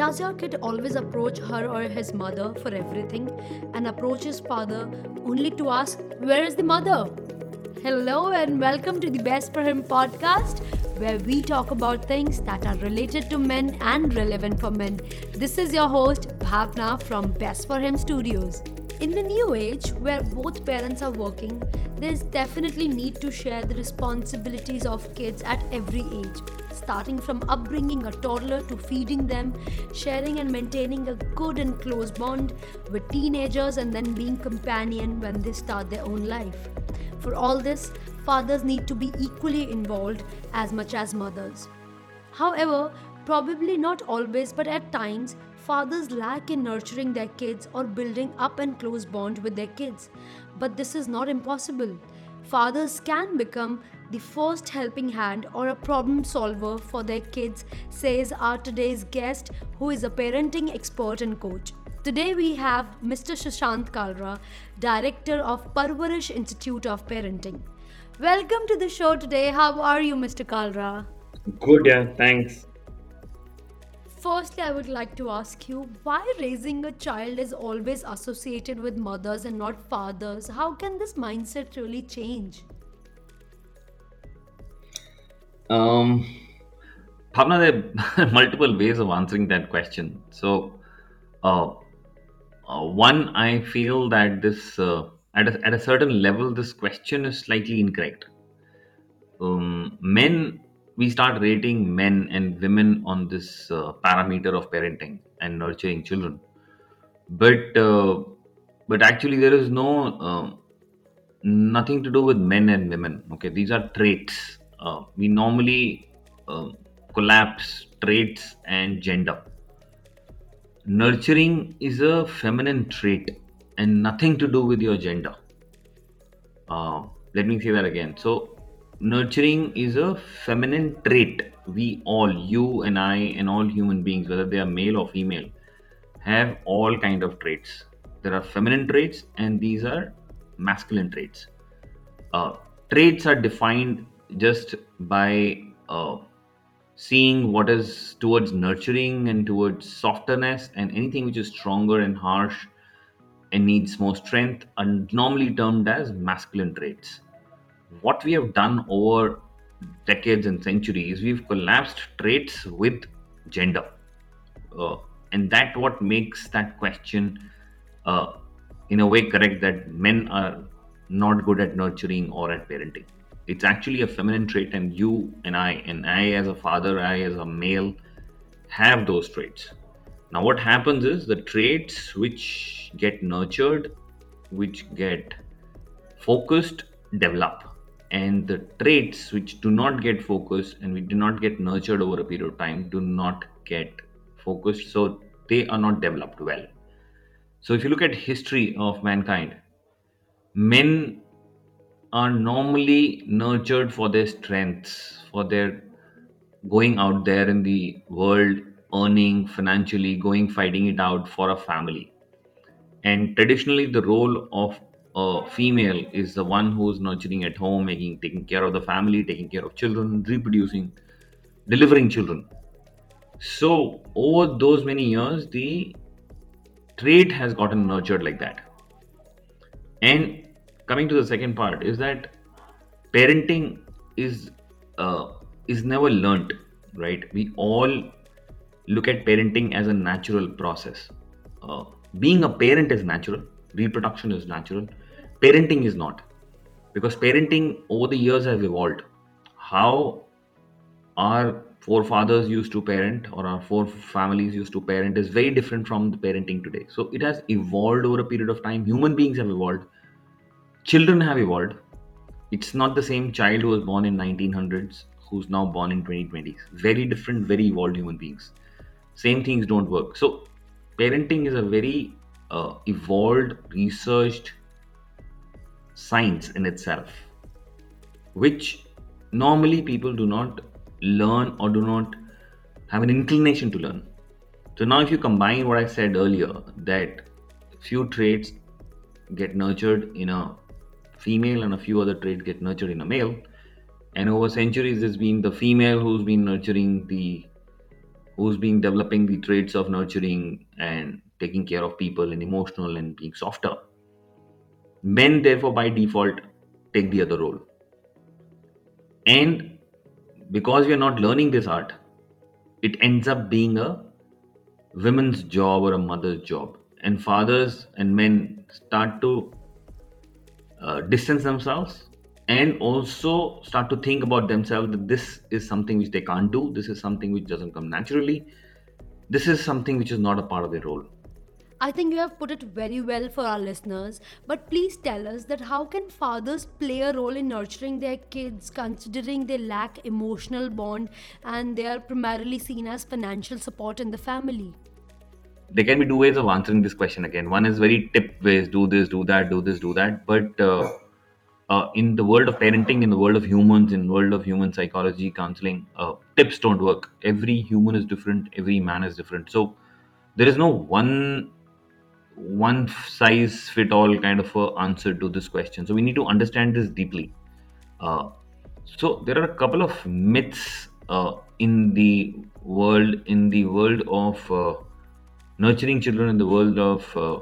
Does your kid always approach her or his mother for everything and approach his father only to ask, Where is the mother? Hello and welcome to the Best for Him podcast, where we talk about things that are related to men and relevant for men. This is your host, Bhavna from Best for Him Studios. In the new age where both parents are working, there's definitely need to share the responsibilities of kids at every age, starting from upbringing a toddler to feeding them, sharing and maintaining a good and close bond with teenagers and then being companion when they start their own life. For all this, fathers need to be equally involved as much as mothers. However, probably not always, but at times, fathers lack in nurturing their kids or building up and close bond with their kids. But this is not impossible. Fathers can become the first helping hand or a problem solver for their kids, says our today's guest, who is a parenting expert and coach. Today we have Mr. Sushant Kalra, Director of Parvarish Institute of Parenting. Welcome to the show today. How are you, Mr. Kalra? Good, yeah, thanks. Firstly, I would like to ask you why raising a child is always associated with mothers and not fathers. How can this mindset really change? Um, there are multiple ways of answering that question. So, uh, uh, one, I feel that this, uh, at a, at a certain level, this question is slightly incorrect. Um, men, we start rating men and women on this uh, parameter of parenting and nurturing children, but uh, but actually there is no uh, nothing to do with men and women. Okay, these are traits. Uh, we normally uh, collapse traits and gender. Nurturing is a feminine trait and nothing to do with your gender. Uh, let me say that again. So, nurturing is a feminine trait. We all, you and I, and all human beings, whether they are male or female, have all kind of traits. There are feminine traits, and these are masculine traits. Uh, traits are defined just by uh, seeing what is towards nurturing and towards softness, and anything which is stronger and harsh and needs more strength are normally termed as masculine traits. What we have done over decades and centuries, we've collapsed traits with gender. Uh, and that what makes that question uh, in a way correct that men are not good at nurturing or at parenting it's actually a feminine trait and you and i and i as a father i as a male have those traits. Now what happens is the traits which get nurtured which get focused develop. And the traits which do not get focused and we do not get nurtured over a period of time do not get focused so they are not developed well. So if you look at history of mankind men are normally nurtured for their strengths for their going out there in the world earning financially going fighting it out for a family. And traditionally the role of a female is the one who's nurturing at home making taking care of the family taking care of children reproducing delivering children. So over those many years the trait has gotten nurtured like that. And coming to the second part is that parenting is uh, is never learnt right? We all look at parenting as a natural process. Uh, being a parent is natural. Reproduction is natural. Parenting is not. Because parenting over the years has evolved. How our forefathers used to parent or our four families used to parent is very different from the parenting today. So it has evolved over a period of time. Human beings have evolved children have evolved. It's not the same child who was born in 1900s who's now born in 2020s very different very evolved human beings. Same things don't work. So parenting is a very uh, evolved researched science in itself which normally people do not learn or do not have an inclination to learn. So now if you combine what i said earlier that few traits get nurtured in a female and a few other traits get nurtured in a male and over centuries it's been the female who's been nurturing the who's been developing the traits of nurturing and taking care of people and emotional and being softer. Men, therefore, by default, take the other role. And because we are not learning this art, it ends up being a women's job or a mother's job. And fathers and men start to uh, distance themselves and also start to think about themselves that this is something which they can't do, this is something which doesn't come naturally, this is something which is not a part of their role. I think you have put it very well for our listeners, but please tell us that how can fathers play a role in nurturing their kids considering they lack emotional bond and they are primarily seen as financial support in the family? There can be two ways of answering this question again. One is very tip ways do this, do that, do this, do that. But uh, uh, in the world of parenting, in the world of humans, in the world of human psychology, counseling, uh, tips don't work. Every human is different, every man is different. So there is no one one size fit all kind of a answer to this question. So we need to understand this deeply. Uh, so there are a couple of myths uh, in the world, in the world of uh, nurturing children, in the world of uh,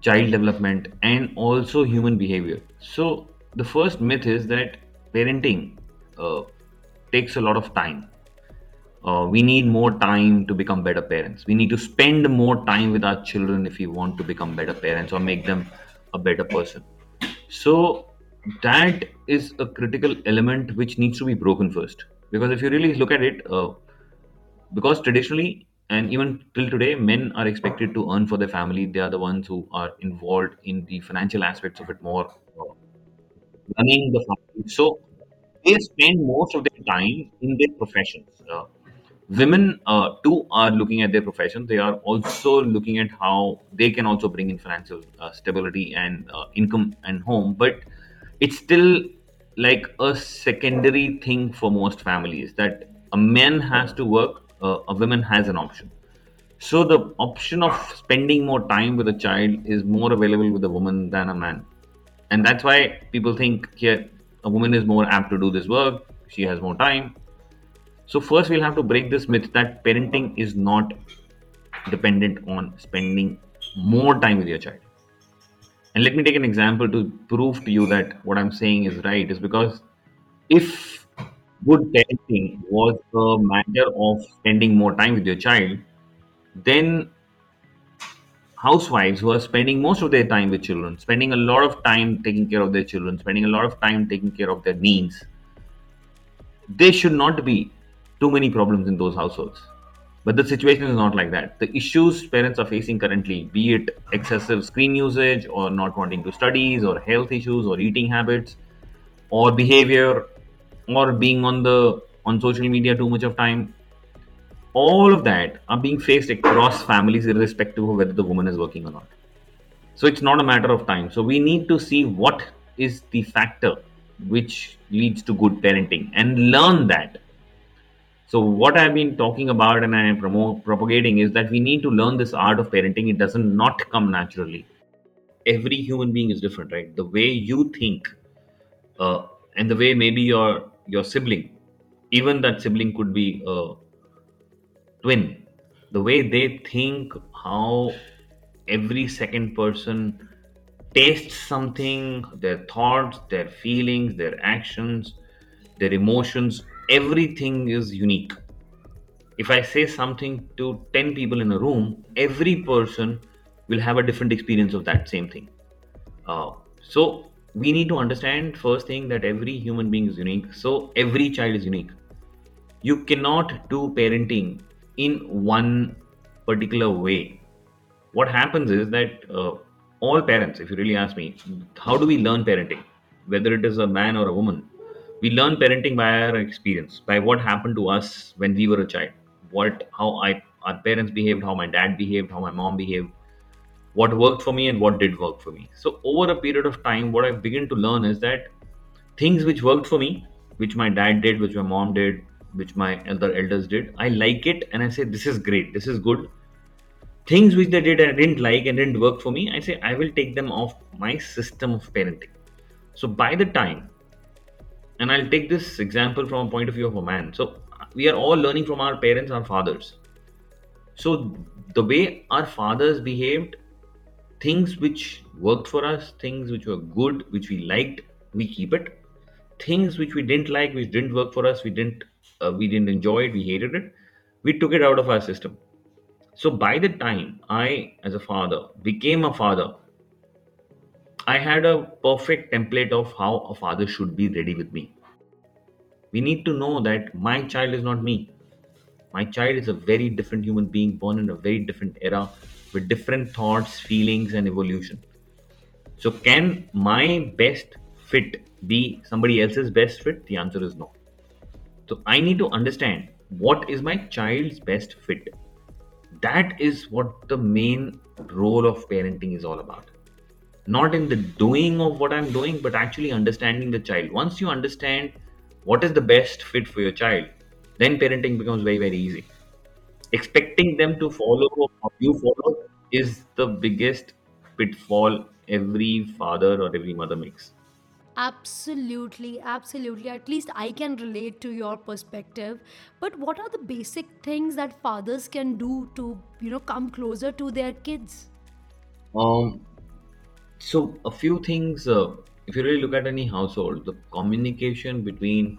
child development, and also human behavior. So the first myth is that parenting uh, takes a lot of time. Uh, we need more time to become better parents. We need to spend more time with our children if we want to become better parents or make them a better person. So that is a critical element which needs to be broken first. Because if you really look at it uh, because traditionally and even till today men are expected to earn for their family. They are the ones who are involved in the financial aspects of it more. Running the family. So they spend most of their time in their professions. Uh, women uh, too are looking at their profession. They are also looking at how they can also bring in financial uh, stability and uh, income and home. But it's still like a secondary thing for most families that a man has to work a woman has an option. So the option of spending more time with a child is more available with a woman than a man. And that's why people think here a woman is more apt to do this work. She has more time. So first we'll have to break this myth that parenting is not dependent on spending more time with your child. And let me take an example to prove to you that what I'm saying is right is because if good parenting was a matter of spending more time with your child, then housewives who are spending most of their time with children, spending a lot of time taking care of their children, spending a lot of time taking care of their needs, there should not be too many problems in those households. But the situation is not like that. The issues parents are facing currently, be it excessive screen usage or not wanting to studies or health issues or eating habits or behavior or being on the on social media too much of time, all of that are being faced across families irrespective of whether the woman is working or not. So it's not a matter of time. So we need to see what is the factor which leads to good parenting and learn that so what I've been talking about and I am promo- propagating is that we need to learn this art of parenting. It doesn't not come naturally. Every human being is different, right? The way you think, uh, and the way maybe your your sibling, even that sibling could be a twin. The way they think, how every second person tastes something, their thoughts, their feelings, their actions, their emotions, everything is unique. If I say something to 10 people in a room, every person will have a different experience of that same thing. Uh, so we need to understand first thing that every human being is unique. So every child is unique. You cannot do parenting in one particular way. What happens is that uh, all parents, if you really ask me, how do we learn parenting? Whether it is a man or a woman, we learn parenting by our experience by what happened to us when we were a child what how i our parents behaved how my dad behaved how my mom behaved what worked for me and what did work for me so over a period of time what i begin to learn is that things which worked for me which my dad did which my mom did which my elder elders did i like it and i say this is great this is good things which they did I didn't like and didn't work for me i say i will take them off my system of parenting so by the time and I'll take this example from a point of view of a man. So we are all learning from our parents, our fathers. So the way our fathers behaved, things which worked for us, things which were good, which we liked, we keep it. Things which we didn't like, which didn't work for us, we didn't uh, we didn't enjoy it, we hated it, we took it out of our system. So by the time I, as a father, became a father, I had a perfect template of how a father should be ready with me. We need to know that my child is not me. My child is a very different human being born in a very different era with different thoughts, feelings, and evolution. So, can my best fit be somebody else's best fit? The answer is no. So, I need to understand what is my child's best fit. That is what the main role of parenting is all about. Not in the doing of what I'm doing, but actually understanding the child. Once you understand what is the best fit for your child, then parenting becomes very, very easy. Expecting them to follow how you follow is the biggest pitfall every father or every mother makes. Absolutely, absolutely. At least I can relate to your perspective. But what are the basic things that fathers can do to, you know, come closer to their kids? Um, so a few things. Uh, if you really look at any household, the communication between,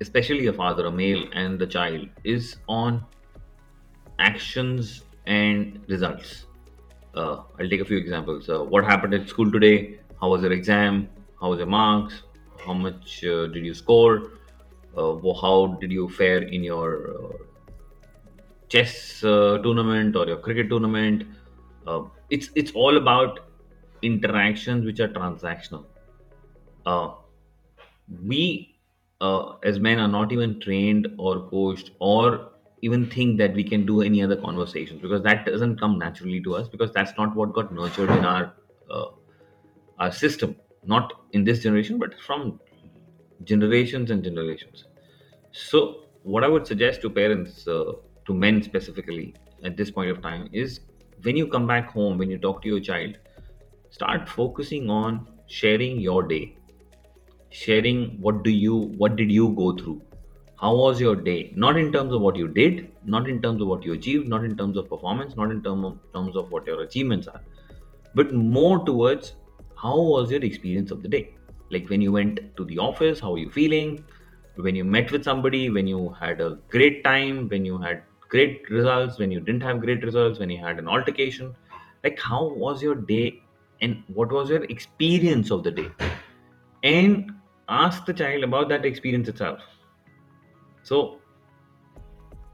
especially a father, a male, and the child, is on actions and results. Uh, I'll take a few examples. Uh, what happened at school today? How was your exam? How was your marks? How much uh, did you score? Uh, how did you fare in your uh, chess uh, tournament or your cricket tournament? It's it's all about interactions which are transactional. We as men are not even trained or coached or even think that we can do any other conversations because that doesn't come naturally to us because that's not what got nurtured in our uh, our system. Not in this generation but from generations and generations. So what i would suggest to parents uh, to men specifically at this point of time is when you come back home when you talk to your child start focusing on sharing your day. Sharing what do you what did you go through how was your day? Not in terms of what you did not in terms of what you achieved not in terms of performance not in term of, terms of what your achievements are but more towards how was your experience of the day? Like when you went to the office how are you feeling? When you met with somebody when you had a great time when you had great results when you didn't have great results when you had an altercation. Like how was your day and what was your experience of the day? And ask the child about that experience itself. So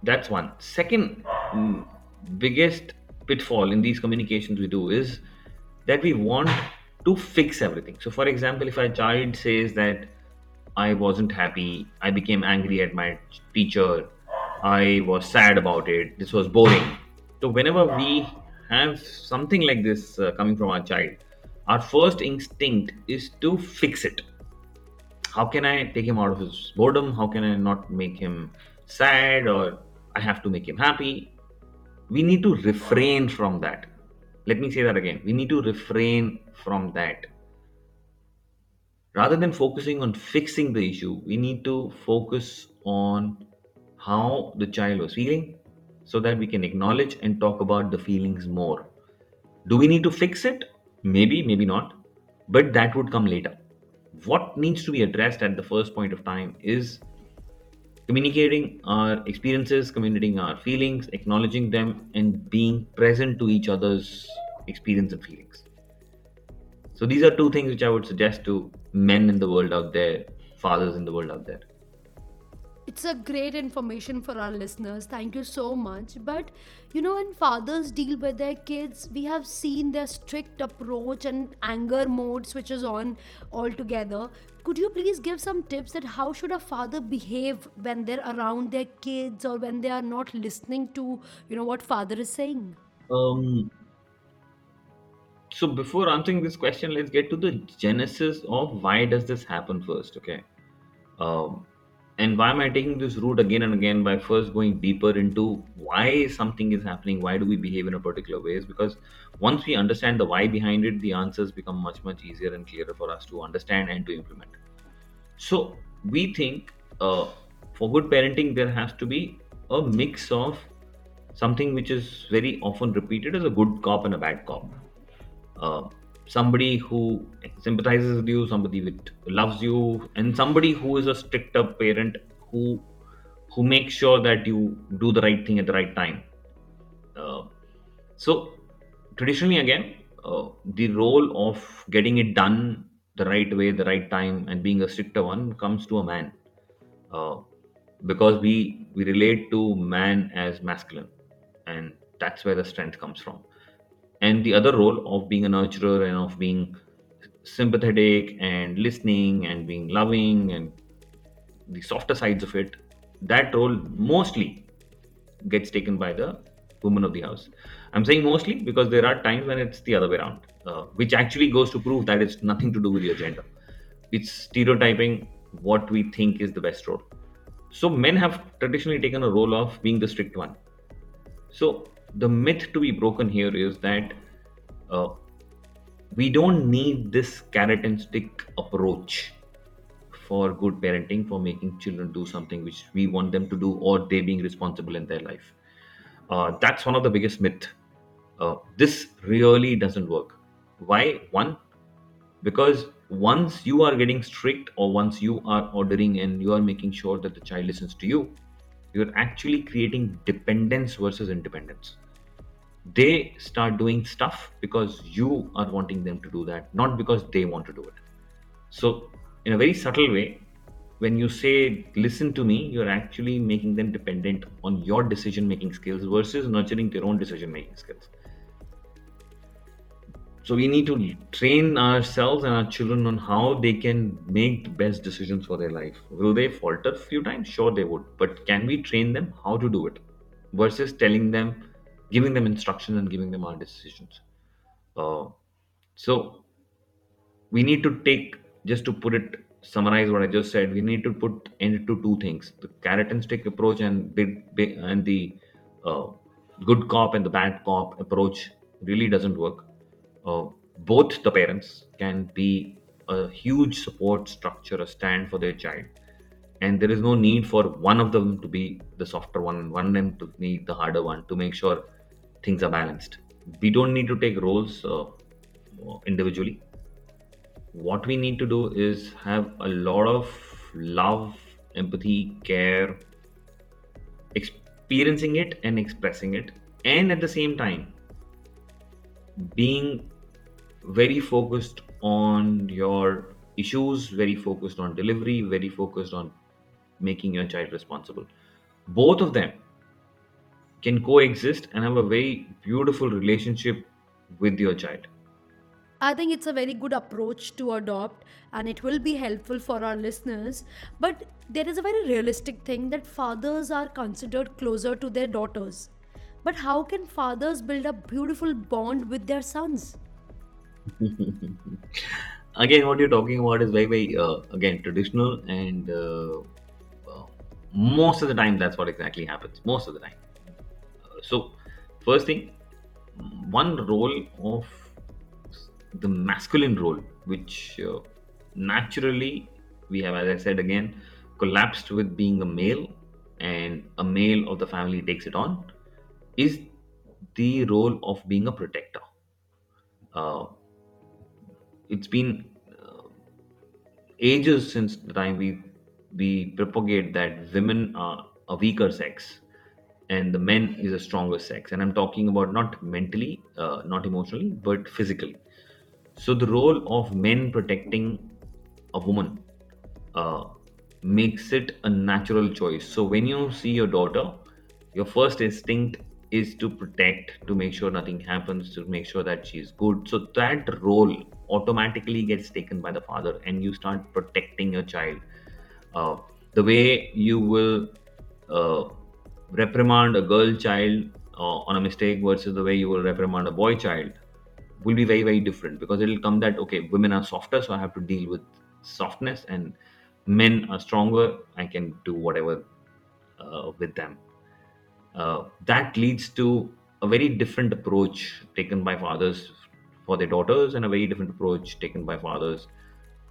that's one. Second mm, biggest pitfall in these communications we do is that we want to fix everything. So, for example, if a child says that I wasn't happy, I became angry at my teacher, I was sad about it, this was boring. So, whenever we have something like this uh, coming from our child, our first instinct is to fix it how can I take him out of his boredom? How can I not make him sad or I have to make him happy? We need to refrain from that. Let me say that again. We need to refrain from that. Rather than focusing on fixing the issue, we need to focus on how the child was feeling so that we can acknowledge and talk about the feelings more. Do we need to fix it? Maybe, maybe not. But that would come later. What needs to be addressed at the first point of time is communicating our experiences, communicating our feelings, acknowledging them, and being present to each other's experience and feelings. So, these are two things which I would suggest to men in the world out there, fathers in the world out there. It's a great information for our listeners. Thank you so much. But you know, when fathers deal with their kids, we have seen their strict approach and anger mode switches on altogether. Could you please give some tips that how should a father behave when they're around their kids or when they are not listening to, you know, what father is saying? Um, so, before answering this question, let's get to the genesis of why does this happen first, okay? Um, and why am I taking this route again and again by first going deeper into why something is happening, why do we behave in a particular way? Is because once we understand the why behind it, the answers become much, much easier and clearer for us to understand and to implement. So we think uh, for good parenting, there has to be a mix of something which is very often repeated as a good cop and a bad cop. Uh, somebody who sympathizes with you, somebody with loves you, and somebody who is a stricter parent who who makes sure that you do the right thing at the right time. Uh, so traditionally, again, uh, the role of getting it done the right way, the right time, and being a stricter one comes to a man uh, because we we relate to man as masculine, and that's where the strength comes from. And the other role of being a nurturer and of being sympathetic and listening and being loving and the softer sides of it, that role mostly gets taken by the woman of the house. I'm saying mostly because there are times when it's the other way around, uh, which actually goes to prove that it's nothing to do with your gender. It's stereotyping what we think is the best role. So men have traditionally taken a role of being the strict one. So the myth to be broken here is that uh, we don't need this carrot and stick approach for good parenting, for making children do something which we want them to do, or they being responsible in their life. Uh, that's one of the biggest myth. Uh, this really doesn't work. Why? One, because once you are getting strict, or once you are ordering and you are making sure that the child listens to you, you're actually creating dependence versus independence. They start doing stuff because you are wanting them to do that, not because they want to do it. So, in a very subtle way, when you say listen to me, you're actually making them dependent on your decision making skills versus nurturing their own decision making skills. So, we need to train ourselves and our children on how they can make the best decisions for their life. Will they falter a few times? Sure, they would. But can we train them how to do it versus telling them, giving them instructions and giving them our decisions? Uh, so, we need to take just to put it summarize what i just said we need to put into two things. The carrot and stick approach and big, big and the uh, good cop and the bad cop approach really doesn't work. Uh, both the parents can be a huge support structure a stand for their child. And there is no need for one of them to be the softer one and one of them to be the harder one to make sure things are balanced. We don't need to take roles uh, individually. What we need to do is have a lot of love, empathy, care, experiencing it and expressing it, and at the same time, being very focused on your issues, very focused on delivery, very focused on making your child responsible. Both of them can coexist and have a very beautiful relationship with your child. I think it's a very good approach to adopt and it will be helpful for our listeners. But there is a very realistic thing that fathers are considered closer to their daughters. But how can fathers build a beautiful bond with their sons? again what you're talking about is very very uh, again traditional and uh, uh, most of the time that's what exactly happens most of the time so first thing one role of the masculine role which uh, naturally we have as i said again collapsed with being a male and a male of the family takes it on is the role of being a protector. Uh, it's been uh, ages since the time we we propagate that women are a weaker sex and the men is a stronger sex. And i'm talking about not mentally uh, not emotionally but physically. So the role of men protecting a woman uh, makes it a natural choice. So when you see your daughter your first instinct is to protect to make sure nothing happens to make sure that she's good. So that role automatically gets taken by the father and you start protecting your child. Uh, the way you will uh, reprimand a girl child uh, on a mistake versus the way you will reprimand a boy child will be very very different because it'll come that okay women are softer so i have to deal with softness and men are stronger i can do whatever uh, with them uh, that leads to a very different approach taken by fathers for their daughters and a very different approach taken by fathers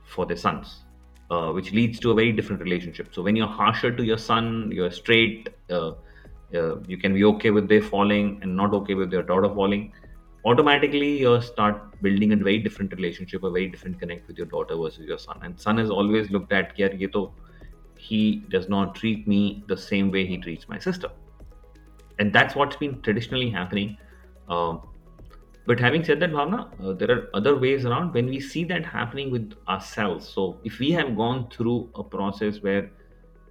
for their sons uh, which leads to a very different relationship. So when you're harsher to your son, you're straight, uh, you can be okay with their falling and not okay with their daughter falling. Automatically, you start building a very different relationship, a very different connect with your daughter versus your son. And son is always looked at, yaar, ye he does not treat me the same way he treats my sister. And that's what's been traditionally happening. Uh, but having said that, Bhavna, uh, there are other ways around when we see that happening with ourselves. So if we have gone through a process where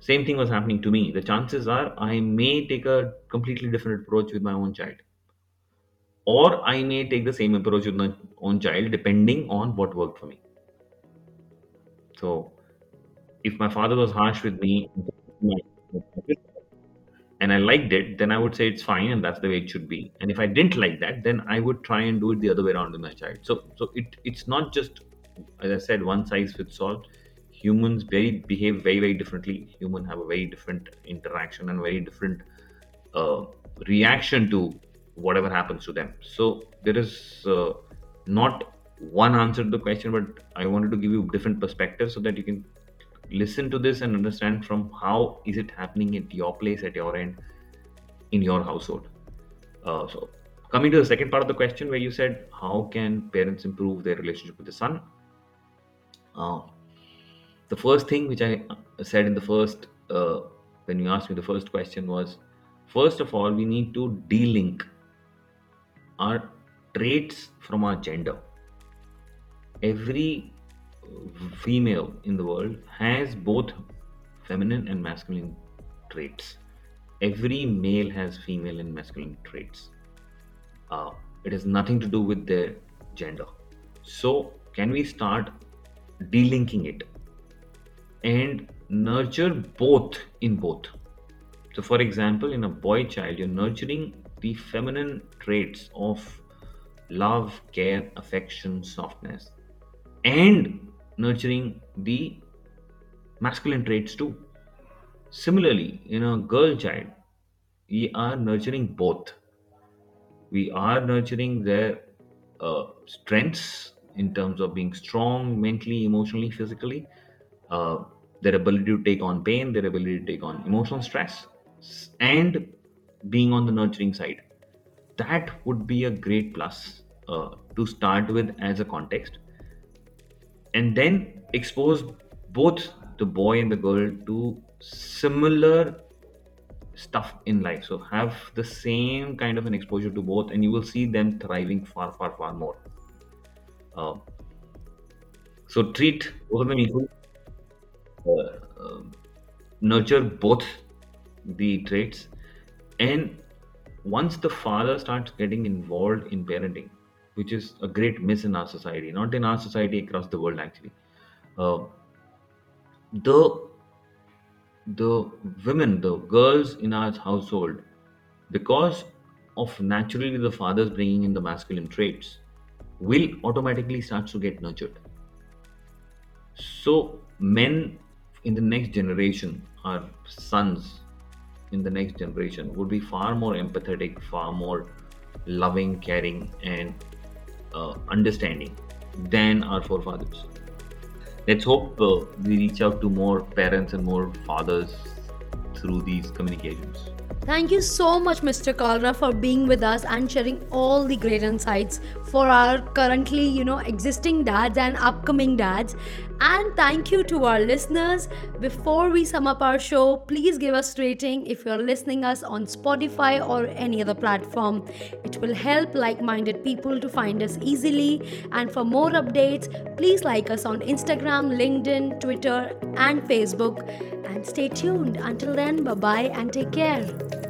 same thing was happening to me, the chances are I may take a completely different approach with my own child. Or I may take the same approach with my own child depending on what worked for me. So if my father was harsh with me, and I liked it, then I would say it's fine and that's the way it should be. And if I didn't like that, then I would try and do it the other way around with my child. So so it it's not just as I said, one size fits all. Humans very behave very very differently. Human have a very different interaction and very different uh, reaction to whatever happens to them. So there is uh, not one answer to the question, but I wanted to give you different perspectives so that you can listen to this and understand from how is it happening at your place at your end in your household uh, so coming to the second part of the question where you said how can parents improve their relationship with the son uh, the first thing which i said in the first uh, when you asked me the first question was first of all we need to de-link our traits from our gender every female in the world has both feminine and masculine traits. Every male has female and masculine traits. Uh, it has nothing to do with their gender. So, can we start delinking it and nurture both in both? So, for example, in a boy child, you're nurturing the feminine traits of love, care, affection, softness, and nurturing the masculine traits too. Similarly, in a girl child, we are nurturing both. We are nurturing their uh, strengths in terms of being strong mentally, emotionally, physically, uh, their ability to take on pain, their ability to take on emotional stress, and being on the nurturing side. That would be a great plus uh, to start with as a context. And then expose both the boy and the girl to similar stuff in life. So have the same kind of an exposure to both and you will see them thriving far far far more. Uh, so treat both of them equal uh, uh, nurture both the traits and once the father starts getting involved in parenting which is a great miss in our society, not in our society across the world actually. Uh, the the women, the girls in our household, because of naturally the fathers bringing in the masculine traits, will automatically start to get nurtured. So men in the next generation, our sons in the next generation, would be far more empathetic, far more loving, caring, and uh, understanding than our forefathers. Let's hope uh, we reach out to more parents and more fathers through these communications. Thank you so much, Mr. Kalra, for being with us and sharing all the great insights for our currently, you know, existing dads and upcoming dads. And thank you to our listeners. Before we sum up our show, please give us a rating if you're listening us on Spotify or any other platform. It will help like-minded people to find us easily. And for more updates, please like us on Instagram, LinkedIn, Twitter, and Facebook and stay tuned. Until then, bye bye and take care.